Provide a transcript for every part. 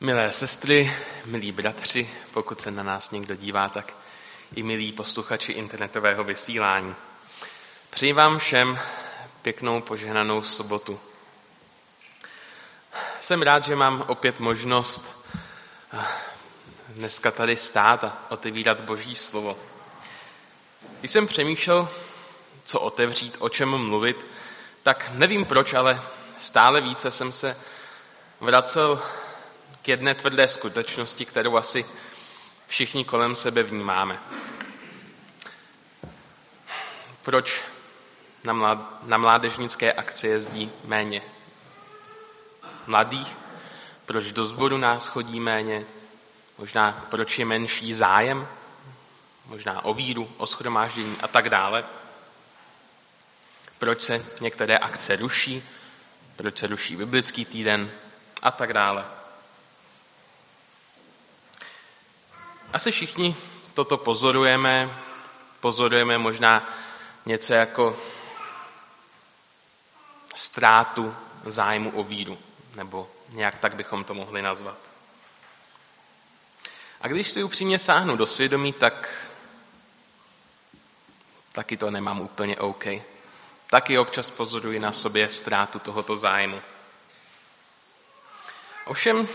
Milé sestry, milí bratři, pokud se na nás někdo dívá, tak i milí posluchači internetového vysílání. Přeji vám všem pěknou požehnanou sobotu. Jsem rád, že mám opět možnost eh, dneska tady stát a otevírat Boží slovo. Když jsem přemýšlel, co otevřít, o čem mluvit, tak nevím proč, ale stále více jsem se vracel jedné tvrdé skutečnosti, kterou asi všichni kolem sebe vnímáme. Proč na mládežnické akce jezdí méně mladých? Proč do sboru nás chodí méně? Možná proč je menší zájem? Možná o víru, o schromáždění a tak dále. Proč se některé akce ruší? Proč se ruší biblický týden? A tak dále. Asi všichni toto pozorujeme. Pozorujeme možná něco jako ztrátu zájmu o víru, nebo nějak tak bychom to mohli nazvat. A když si upřímně sáhnu do svědomí, tak taky to nemám úplně OK. Taky občas pozoruji na sobě ztrátu tohoto zájmu. Ovšem,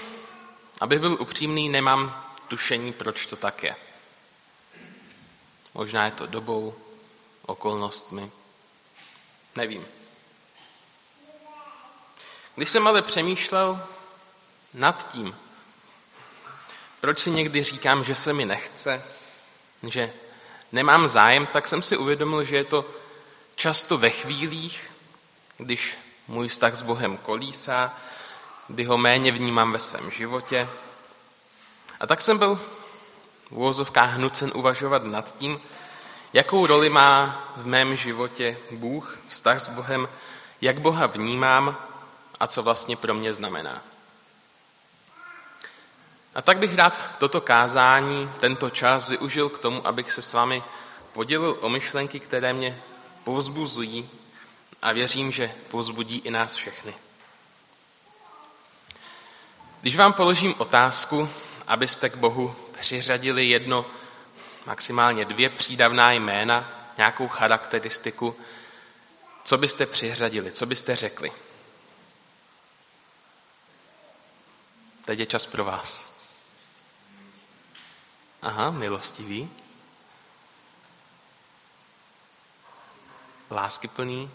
abych byl upřímný, nemám tušení, proč to tak je. Možná je to dobou, okolnostmi. Nevím. Když jsem ale přemýšlel nad tím, proč si někdy říkám, že se mi nechce, že nemám zájem, tak jsem si uvědomil, že je to často ve chvílích, když můj vztah s Bohem kolísá, kdy ho méně vnímám ve svém životě, a tak jsem byl v úvozovkách hnucen uvažovat nad tím, jakou roli má v mém životě Bůh, vztah s Bohem, jak Boha vnímám a co vlastně pro mě znamená. A tak bych rád toto kázání, tento čas využil k tomu, abych se s vámi podělil o myšlenky, které mě povzbuzují a věřím, že povzbudí i nás všechny. Když vám položím otázku, abyste k Bohu přiřadili jedno, maximálně dvě přídavná jména, nějakou charakteristiku, co byste přiřadili, co byste řekli. Teď je čas pro vás. Aha, milostivý. Láskyplný.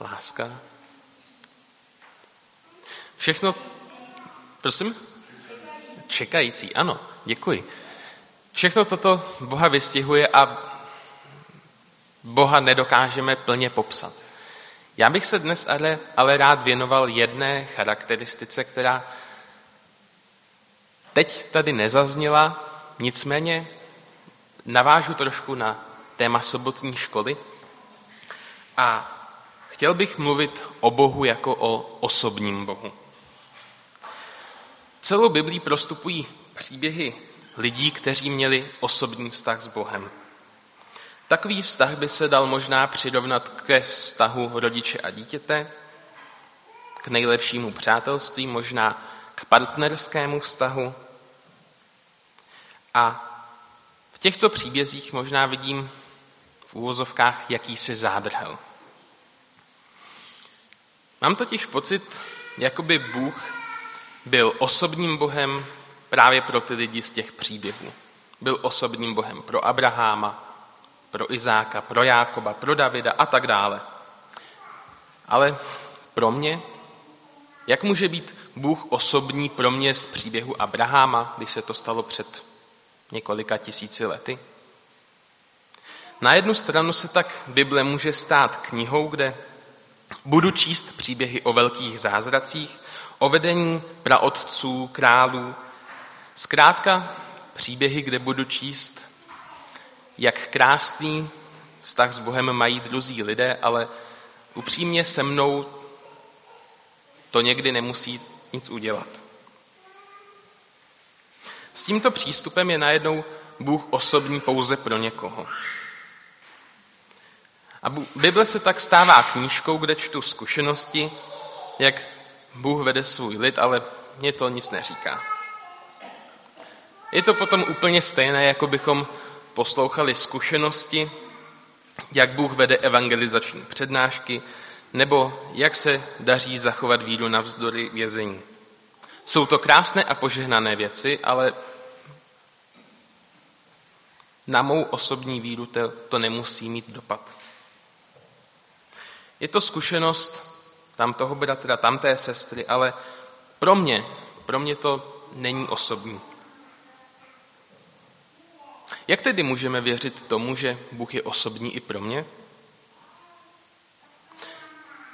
Láska. Všechno, prosím? Čekající, ano, děkuji. Všechno toto Boha vystihuje a Boha nedokážeme plně popsat. Já bych se dnes ale, ale rád věnoval jedné charakteristice, která teď tady nezazněla, nicméně navážu trošku na téma sobotní školy a chtěl bych mluvit o Bohu jako o osobním Bohu. Celou Biblí prostupují příběhy lidí, kteří měli osobní vztah s Bohem. Takový vztah by se dal možná přirovnat ke vztahu rodiče a dítěte, k nejlepšímu přátelství, možná k partnerskému vztahu. A v těchto příbězích možná vidím v úvozovkách jakýsi zádrhel. Mám totiž pocit, jako by Bůh byl osobním Bohem právě pro ty lidi z těch příběhů. Byl osobním Bohem pro Abraháma, pro Izáka, pro Jákoba, pro Davida a tak dále. Ale pro mě, jak může být Bůh osobní pro mě z příběhu Abraháma, když se to stalo před několika tisíci lety? Na jednu stranu se tak Bible může stát knihou, kde budu číst příběhy o velkých zázracích, o vedení praotců, králů. Zkrátka příběhy, kde budu číst, jak krásný vztah s Bohem mají druzí lidé, ale upřímně se mnou to někdy nemusí nic udělat. S tímto přístupem je najednou Bůh osobní pouze pro někoho. A Bible se tak stává knížkou, kde čtu zkušenosti, jak Bůh vede svůj lid, ale mě to nic neříká. Je to potom úplně stejné, jako bychom poslouchali zkušenosti, jak Bůh vede evangelizační přednášky, nebo jak se daří zachovat víru navzdory vězení. Jsou to krásné a požehnané věci, ale na mou osobní víru to, to nemusí mít dopad. Je to zkušenost tam toho bratra, tam té sestry, ale pro mě, pro mě to není osobní. Jak tedy můžeme věřit tomu, že Bůh je osobní i pro mě?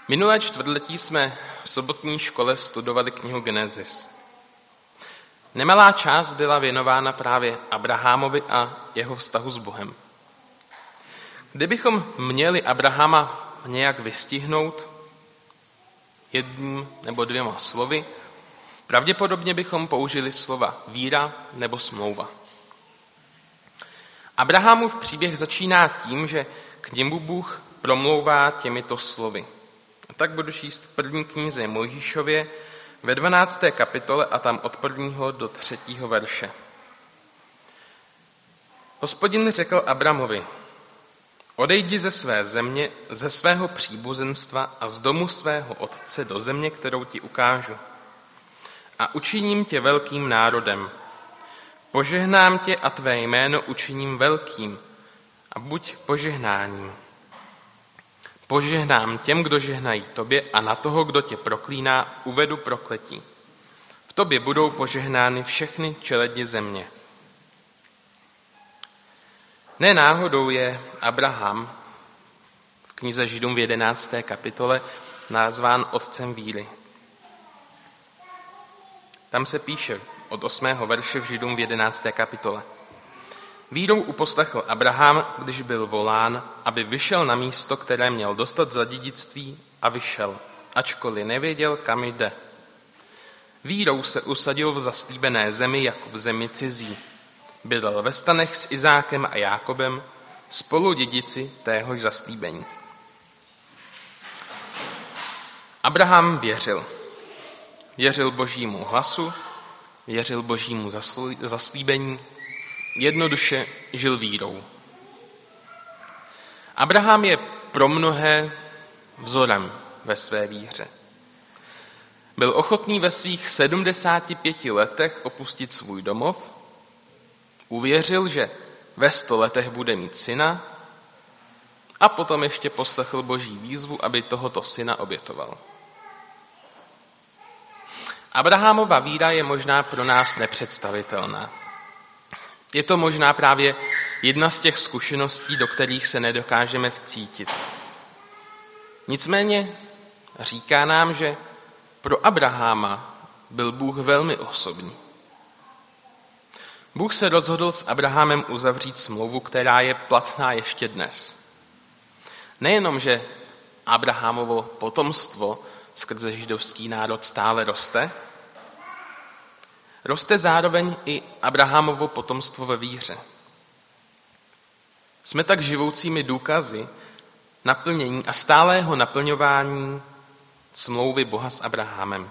Minulé čtvrtletí jsme v sobotní škole studovali knihu Genesis. Nemalá část byla věnována právě Abrahamovi a jeho vztahu s Bohem. Kdybychom měli Abrahama nějak vystihnout jedním nebo dvěma slovy, pravděpodobně bychom použili slova víra nebo smlouva. Abrahamův příběh začíná tím, že k němu Bůh promlouvá těmito slovy. A tak budu číst v první knize Mojžíšově ve 12. kapitole a tam od prvního do třetího verše. Hospodin řekl Abramovi, odejdi ze své země, ze svého příbuzenstva a z domu svého otce do země, kterou ti ukážu. A učiním tě velkým národem. Požehnám tě a tvé jméno učiním velkým a buď požehnáním. Požehnám těm, kdo žehnají tobě a na toho, kdo tě proklíná, uvedu prokletí. V tobě budou požehnány všechny čeledi země. Ne náhodou je Abraham v knize Židům v 11. kapitole nazván otcem víry. Tam se píše od 8. verše v Židům v 11. kapitole. Vírou uposlechl Abraham, když byl volán, aby vyšel na místo, které měl dostat za dědictví a vyšel, ačkoliv nevěděl, kam jde. Vírou se usadil v zaslíbené zemi jako v zemi cizí. Bydlel ve stanech s Izákem a Jákobem, spolu dědici téhož zaslíbení. Abraham věřil. Věřil božímu hlasu, věřil božímu zaslíbení, jednoduše žil vírou. Abraham je pro mnohé vzorem ve své víře. Byl ochotný ve svých 75 letech opustit svůj domov, uvěřil, že ve 100 letech bude mít syna a potom ještě poslechl boží výzvu, aby tohoto syna obětoval. Abrahamova víra je možná pro nás nepředstavitelná. Je to možná právě jedna z těch zkušeností, do kterých se nedokážeme vcítit. Nicméně říká nám, že pro Abraháma byl Bůh velmi osobní. Bůh se rozhodl s Abrahamem uzavřít smlouvu, která je platná ještě dnes. Nejenom, že Abrahamovo potomstvo skrze židovský národ stále roste, roste zároveň i Abrahamovo potomstvo ve víře. Jsme tak živoucími důkazy naplnění a stálého naplňování smlouvy Boha s Abrahamem.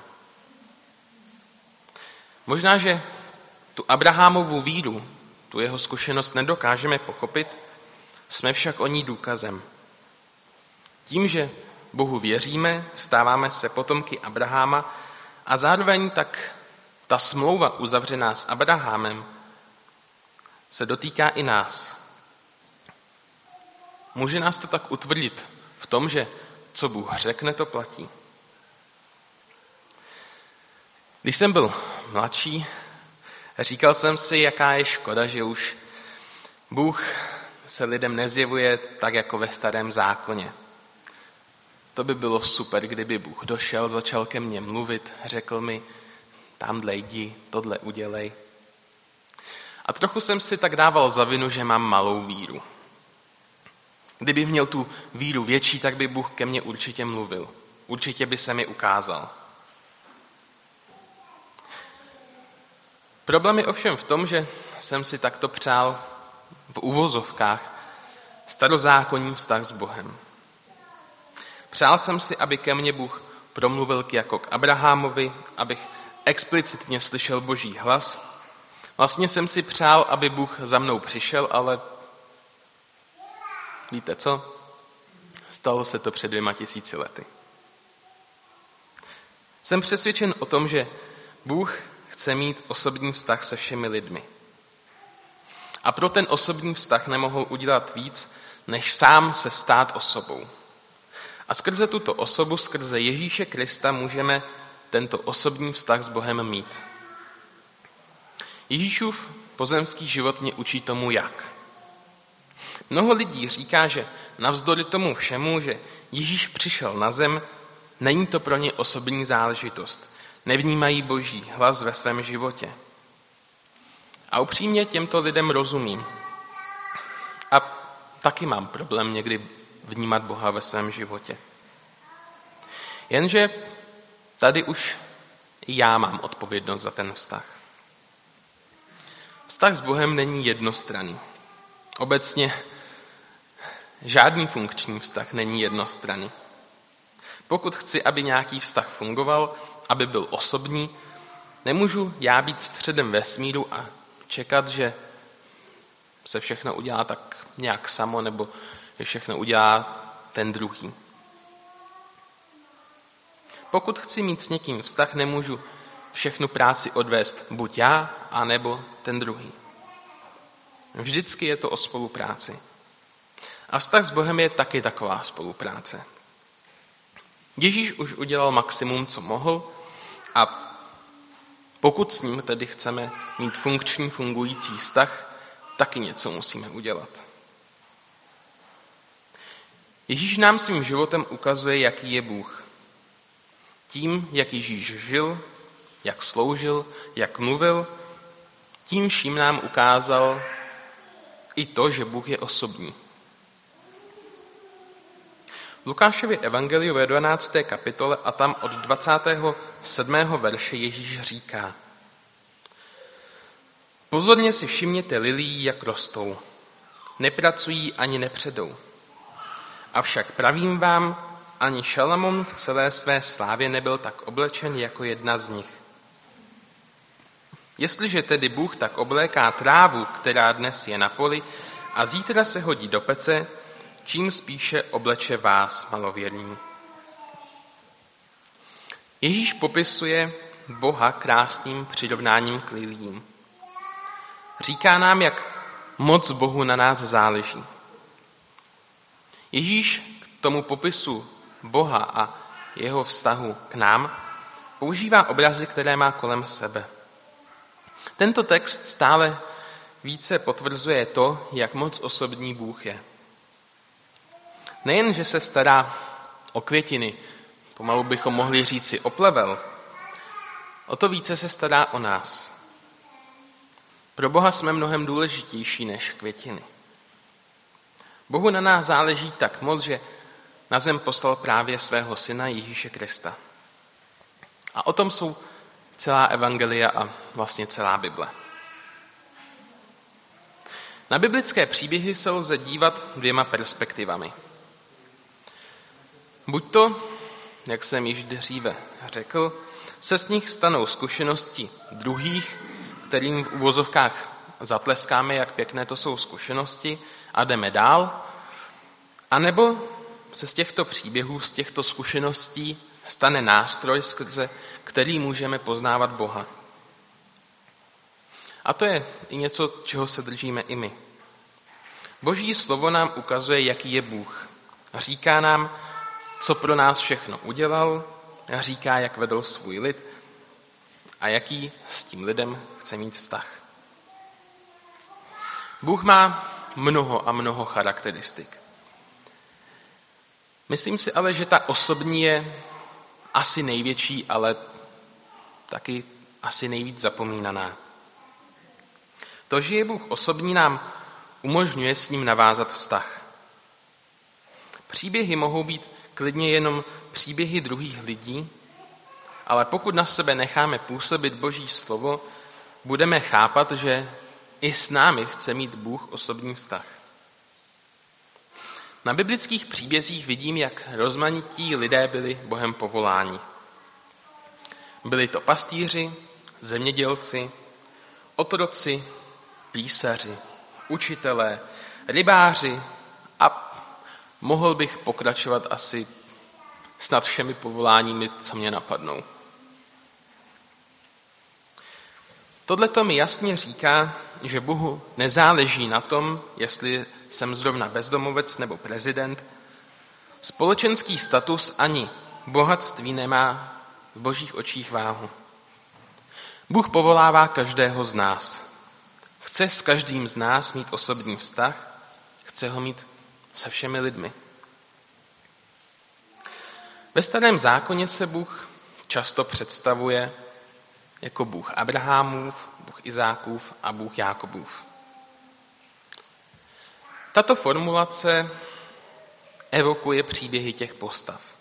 Možná, že tu Abrahamovu víru, tu jeho zkušenost nedokážeme pochopit, jsme však o ní důkazem. Tím, že Bohu věříme, stáváme se potomky Abraháma a zároveň tak ta smlouva uzavřená s Abrahamem se dotýká i nás. Může nás to tak utvrdit v tom, že co Bůh řekne, to platí. Když jsem byl mladší, říkal jsem si, jaká je škoda, že už Bůh se lidem nezjevuje tak jako ve starém zákoně. To by bylo super, kdyby Bůh došel, začal ke mně mluvit, řekl mi, tamhle jdi, tohle udělej. A trochu jsem si tak dával za vinu, že mám malou víru. Kdybych měl tu víru větší, tak by Bůh ke mně určitě mluvil. Určitě by se mi ukázal. Problém je ovšem v tom, že jsem si takto přál v uvozovkách starozákonní vztah s Bohem. Přál jsem si, aby ke mně Bůh promluvil jako k Abrahamovi, abych explicitně slyšel boží hlas. Vlastně jsem si přál, aby Bůh za mnou přišel, ale víte co? Stalo se to před dvěma tisíci lety. Jsem přesvědčen o tom, že Bůh chce mít osobní vztah se všemi lidmi. A pro ten osobní vztah nemohl udělat víc, než sám se stát osobou. A skrze tuto osobu, skrze Ježíše Krista, můžeme tento osobní vztah s Bohem mít. Ježíšův pozemský život mě učí tomu jak. Mnoho lidí říká, že navzdory tomu všemu, že Ježíš přišel na zem, není to pro ně osobní záležitost. Nevnímají boží hlas ve svém životě. A upřímně těmto lidem rozumím. A taky mám problém někdy vnímat Boha ve svém životě. Jenže tady už já mám odpovědnost za ten vztah. Vztah s Bohem není jednostranný. Obecně žádný funkční vztah není jednostranný. Pokud chci, aby nějaký vztah fungoval, aby byl osobní, nemůžu já být středem vesmíru a čekat, že se všechno udělá tak nějak samo, nebo že všechno udělá ten druhý. Pokud chci mít s někým vztah, nemůžu všechnu práci odvést buď já, anebo ten druhý. Vždycky je to o spolupráci. A vztah s Bohem je taky taková spolupráce. Ježíš už udělal maximum, co mohl a pokud s ním tedy chceme mít funkční, fungující vztah, taky něco musíme udělat. Ježíš nám svým životem ukazuje, jaký je Bůh. Tím, jak Ježíš žil, jak sloužil, jak mluvil, tím vším nám ukázal i to, že Bůh je osobní. Lukášovi evangeliu ve 12. kapitole a tam od 27. verše Ježíš říká Pozorně si všimněte lilí, jak rostou. Nepracují ani nepředou. Avšak pravím vám, ani Šalamon v celé své slávě nebyl tak oblečen jako jedna z nich. Jestliže tedy Bůh tak obléká trávu, která dnes je na poli, a zítra se hodí do pece, čím spíše obleče vás, malověrní. Ježíš popisuje Boha krásným přirovnáním k lilím. Říká nám, jak moc Bohu na nás záleží. Ježíš k tomu popisu Boha a jeho vztahu k nám používá obrazy, které má kolem sebe. Tento text stále více potvrzuje to, jak moc osobní Bůh je. Nejen, že se stará o květiny, pomalu bychom mohli říci o plevel, o to více se stará o nás. Pro Boha jsme mnohem důležitější než květiny. Bohu na nás záleží tak moc, že na zem poslal právě svého syna Ježíše Krista. A o tom jsou celá evangelia a vlastně celá Bible. Na biblické příběhy se lze dívat dvěma perspektivami. Buď to, jak jsem již dříve řekl, se z nich stanou zkušenosti druhých, kterým v uvozovkách zatleskáme, jak pěkné to jsou zkušenosti a jdeme dál, anebo se z těchto příběhů, z těchto zkušeností stane nástroj, skrze který můžeme poznávat Boha. A to je i něco, čeho se držíme i my. Boží slovo nám ukazuje, jaký je Bůh. Říká nám, co pro nás všechno udělal, říká, jak vedl svůj lid a jaký s tím lidem chce mít vztah. Bůh má mnoho a mnoho charakteristik. Myslím si ale, že ta osobní je asi největší, ale taky asi nejvíc zapomínaná. To, že je Bůh osobní, nám umožňuje s ním navázat vztah. Příběhy mohou být klidně jenom příběhy druhých lidí, ale pokud na sebe necháme působit Boží slovo, budeme chápat, že i s námi chce mít Bůh osobní vztah. Na biblických příbězích vidím, jak rozmanití lidé byli Bohem povoláni. Byli to pastýři, zemědělci, otroci, písaři, učitelé, rybáři a mohl bych pokračovat asi snad všemi povoláními, co mě napadnou. Tohle to mi jasně říká, že Bohu nezáleží na tom, jestli jsem zrovna bezdomovec nebo prezident. Společenský status ani bohatství nemá v božích očích váhu. Bůh povolává každého z nás. Chce s každým z nás mít osobní vztah, chce ho mít se všemi lidmi. Ve starém zákoně se Bůh často představuje jako Bůh Abrahamův, Bůh Izákův a Bůh Jákobův. Tato formulace evokuje příběhy těch postav.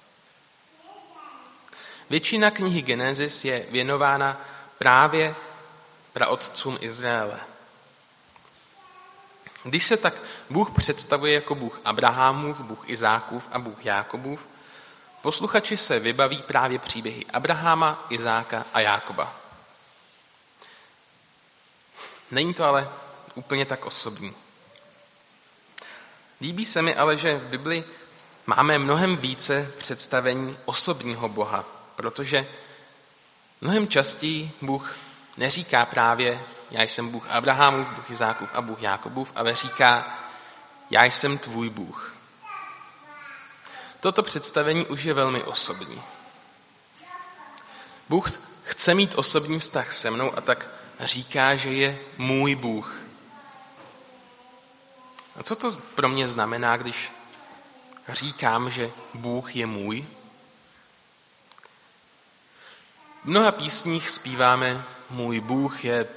Většina knihy Genesis je věnována právě praotcům Izraele. Když se tak Bůh představuje jako Bůh Abrahamův, Bůh Izákův a Bůh Jákobův, posluchači se vybaví právě příběhy Abrahama, Izáka a Jákoba. Není to ale úplně tak osobní. Líbí se mi ale, že v Bibli máme mnohem více představení osobního Boha, protože mnohem častěji Bůh neříká právě já jsem Bůh Abrahamův, Bůh Izákův a Bůh Jákobův, ale říká já jsem tvůj Bůh. Toto představení už je velmi osobní. Bůh chce mít osobní vztah se mnou a tak říká, že je můj Bůh. A co to pro mě znamená, když říkám, že Bůh je můj? V mnoha písních zpíváme Můj Bůh je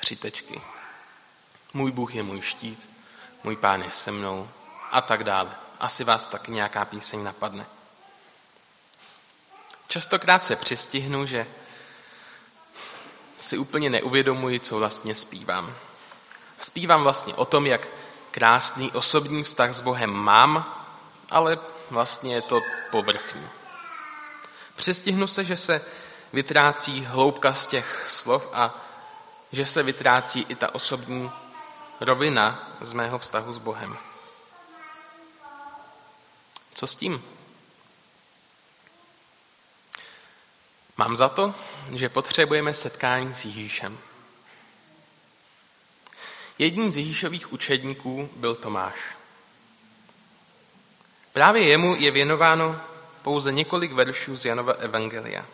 tři tečky. Můj Bůh je můj štít, můj pán je se mnou a tak dále. Asi vás tak nějaká píseň napadne. Častokrát se přistihnu, že si úplně neuvědomuji, co vlastně zpívám. Zpívám vlastně o tom, jak krásný osobní vztah s Bohem mám, ale vlastně je to povrchní. Přestihnu se, že se vytrácí hloubka z těch slov a že se vytrácí i ta osobní rovina z mého vztahu s Bohem. Co s tím? Mám za to, že potřebujeme setkání s Ježíšem. Jedním z Ježíšových učedníků byl Tomáš. Právě jemu je věnováno pouze několik veršů z Janova Evangelia.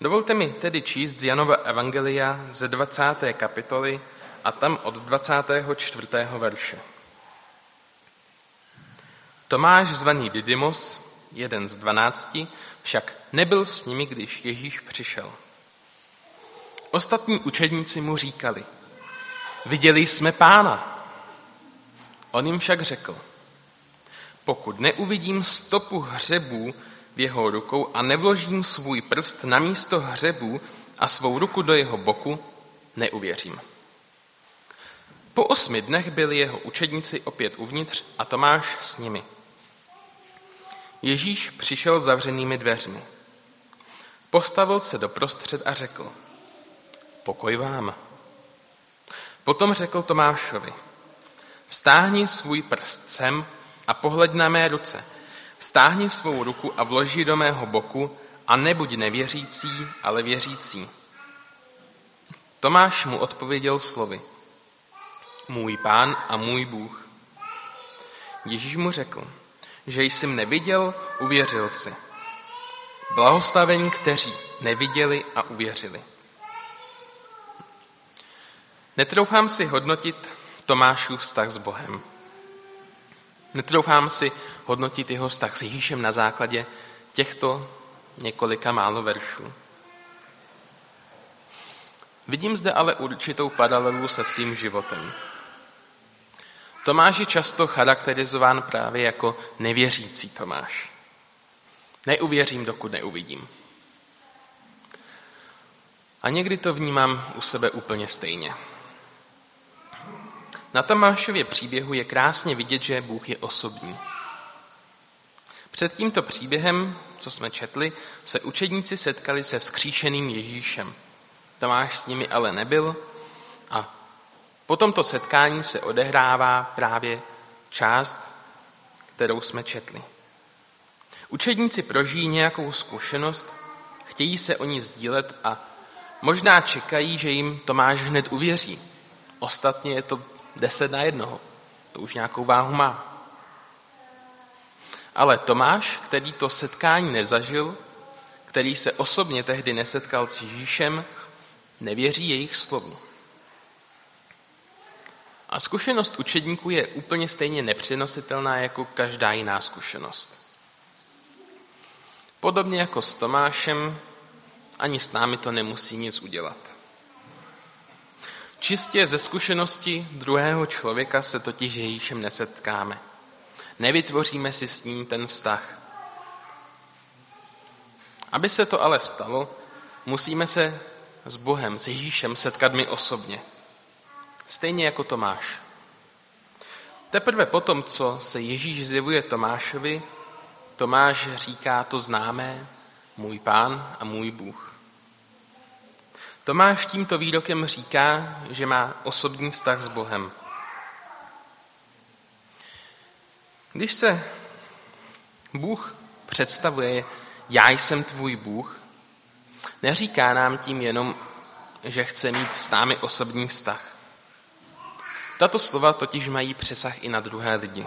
Dovolte mi tedy číst z Janova Evangelia ze 20. kapitoly a tam od 24. verše. Tomáš zvaný Didymos, jeden z dvanácti, však nebyl s nimi, když Ježíš přišel. Ostatní učedníci mu říkali, viděli jsme pána. On jim však řekl, pokud neuvidím stopu hřebů v jeho rukou a nevložím svůj prst na místo hřebů a svou ruku do jeho boku, neuvěřím. Po osmi dnech byli jeho učedníci opět uvnitř a Tomáš s nimi. Ježíš přišel zavřenými dveřmi. Postavil se do prostřed a řekl, pokoj vám. Potom řekl Tomášovi, vstáhni svůj prst sem a pohled na mé ruce. Vstáhni svou ruku a vloží do mého boku a nebuď nevěřící, ale věřící. Tomáš mu odpověděl slovy. Můj pán a můj Bůh. Ježíš mu řekl, že jsi neviděl, uvěřil si. Blahostavení, kteří neviděli a uvěřili. Netroufám si hodnotit Tomášův vztah s Bohem. Netroufám si hodnotit jeho vztah s Ježíšem na základě těchto několika málo veršů. Vidím zde ale určitou paralelu se svým životem. Tomáš je často charakterizován právě jako nevěřící Tomáš. Neuvěřím, dokud neuvidím. A někdy to vnímám u sebe úplně stejně. Na Tomášově příběhu je krásně vidět, že Bůh je osobní. Před tímto příběhem, co jsme četli, se učedníci setkali se vzkříšeným Ježíšem. Tomáš s nimi ale nebyl a po tomto setkání se odehrává právě část, kterou jsme četli. Učedníci prožijí nějakou zkušenost, chtějí se o ní sdílet a možná čekají, že jim Tomáš hned uvěří. Ostatně je to deset na jednoho. To už nějakou váhu má. Ale Tomáš, který to setkání nezažil, který se osobně tehdy nesetkal s Ježíšem, nevěří jejich slovu. A zkušenost učedníků je úplně stejně nepřenositelná jako každá jiná zkušenost. Podobně jako s Tomášem, ani s námi to nemusí nic udělat. Čistě ze zkušenosti druhého člověka se totiž Ježíšem nesetkáme. Nevytvoříme si s ním ten vztah. Aby se to ale stalo, musíme se s Bohem, s Ježíšem setkat my osobně. Stejně jako Tomáš. Teprve potom, co se Ježíš zjevuje Tomášovi, Tomáš říká to známé, můj pán a můj Bůh. Tomáš tímto výrokem říká, že má osobní vztah s Bohem. Když se Bůh představuje, já jsem tvůj Bůh, neříká nám tím jenom, že chce mít s námi osobní vztah. Tato slova totiž mají přesah i na druhé lidi.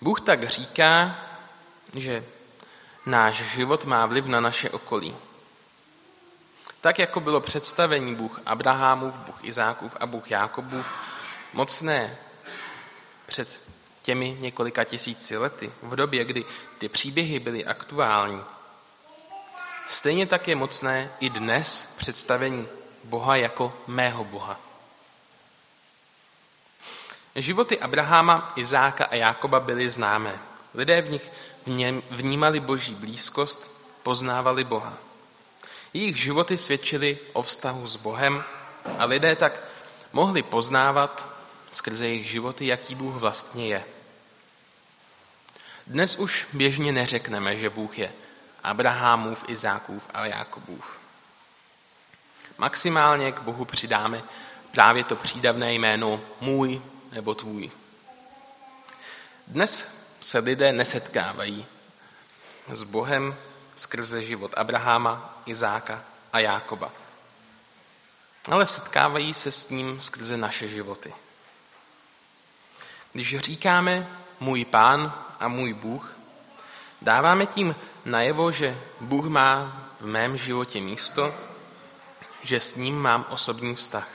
Bůh tak říká, že náš život má vliv na naše okolí. Tak jako bylo představení Bůh Abrahamův, Bůh Izákův a Bůh Jákobův mocné před těmi několika tisíci lety, v době, kdy ty příběhy byly aktuální, stejně tak je mocné i dnes představení Boha jako mého Boha. Životy Abraháma, Izáka a Jákoba byly známé. Lidé v nich vnímali boží blízkost, poznávali Boha. Jejich životy svědčily o vztahu s Bohem a lidé tak mohli poznávat skrze jejich životy, jaký Bůh vlastně je. Dnes už běžně neřekneme, že Bůh je Abrahamův, Izákův a Jákobův. Maximálně k Bohu přidáme právě to přídavné jméno můj nebo tvůj. Dnes se lidé nesetkávají s Bohem skrze život Abraháma, Izáka a Jákoba. Ale setkávají se s ním skrze naše životy. Když říkáme můj pán a můj Bůh, dáváme tím najevo, že Bůh má v mém životě místo, že s ním mám osobní vztah.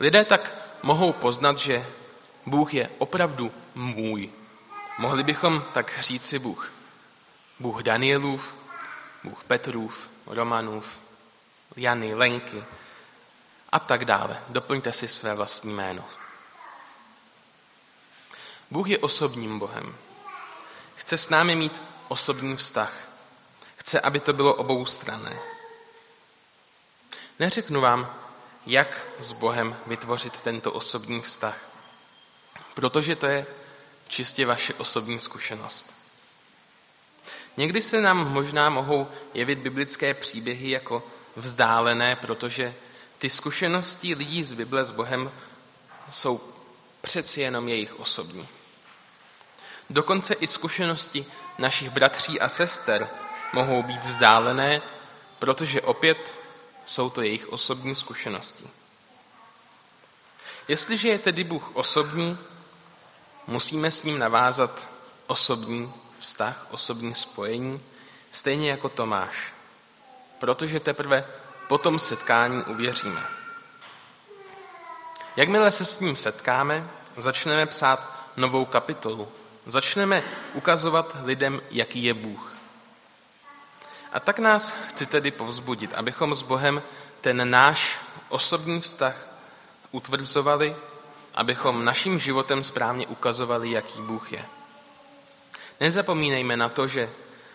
Lidé tak mohou poznat, že Bůh je opravdu můj. Mohli bychom tak říci Bůh. Bůh Danielův, Bůh Petrův, Romanův, Jany, Lenky a tak dále. Doplňte si své vlastní jméno. Bůh je osobním Bohem. Chce s námi mít osobní vztah. Chce, aby to bylo oboustranné. Neřeknu vám, jak s Bohem vytvořit tento osobní vztah, protože to je čistě vaše osobní zkušenost. Někdy se nám možná mohou jevit biblické příběhy jako vzdálené, protože ty zkušenosti lidí z Bible s Bohem jsou přeci jenom jejich osobní. Dokonce i zkušenosti našich bratří a sester mohou být vzdálené, protože opět jsou to jejich osobní zkušenosti. Jestliže je tedy Bůh osobní, musíme s ním navázat osobní vztah, osobní spojení, stejně jako Tomáš, protože teprve po tom setkání uvěříme. Jakmile se s ním setkáme, začneme psát novou kapitolu. Začneme ukazovat lidem, jaký je Bůh. A tak nás chci tedy povzbudit, abychom s Bohem ten náš osobní vztah utvrzovali, abychom naším životem správně ukazovali, jaký Bůh je. Nezapomínejme na to, že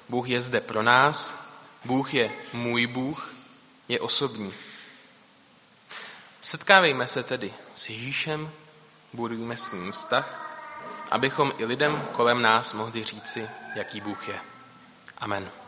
Bůh je zde pro nás, Bůh je můj Bůh, je osobní. Setkávejme se tedy s Ježíšem, budujme s ním vztah abychom i lidem kolem nás mohli říci, jaký Bůh je. Amen.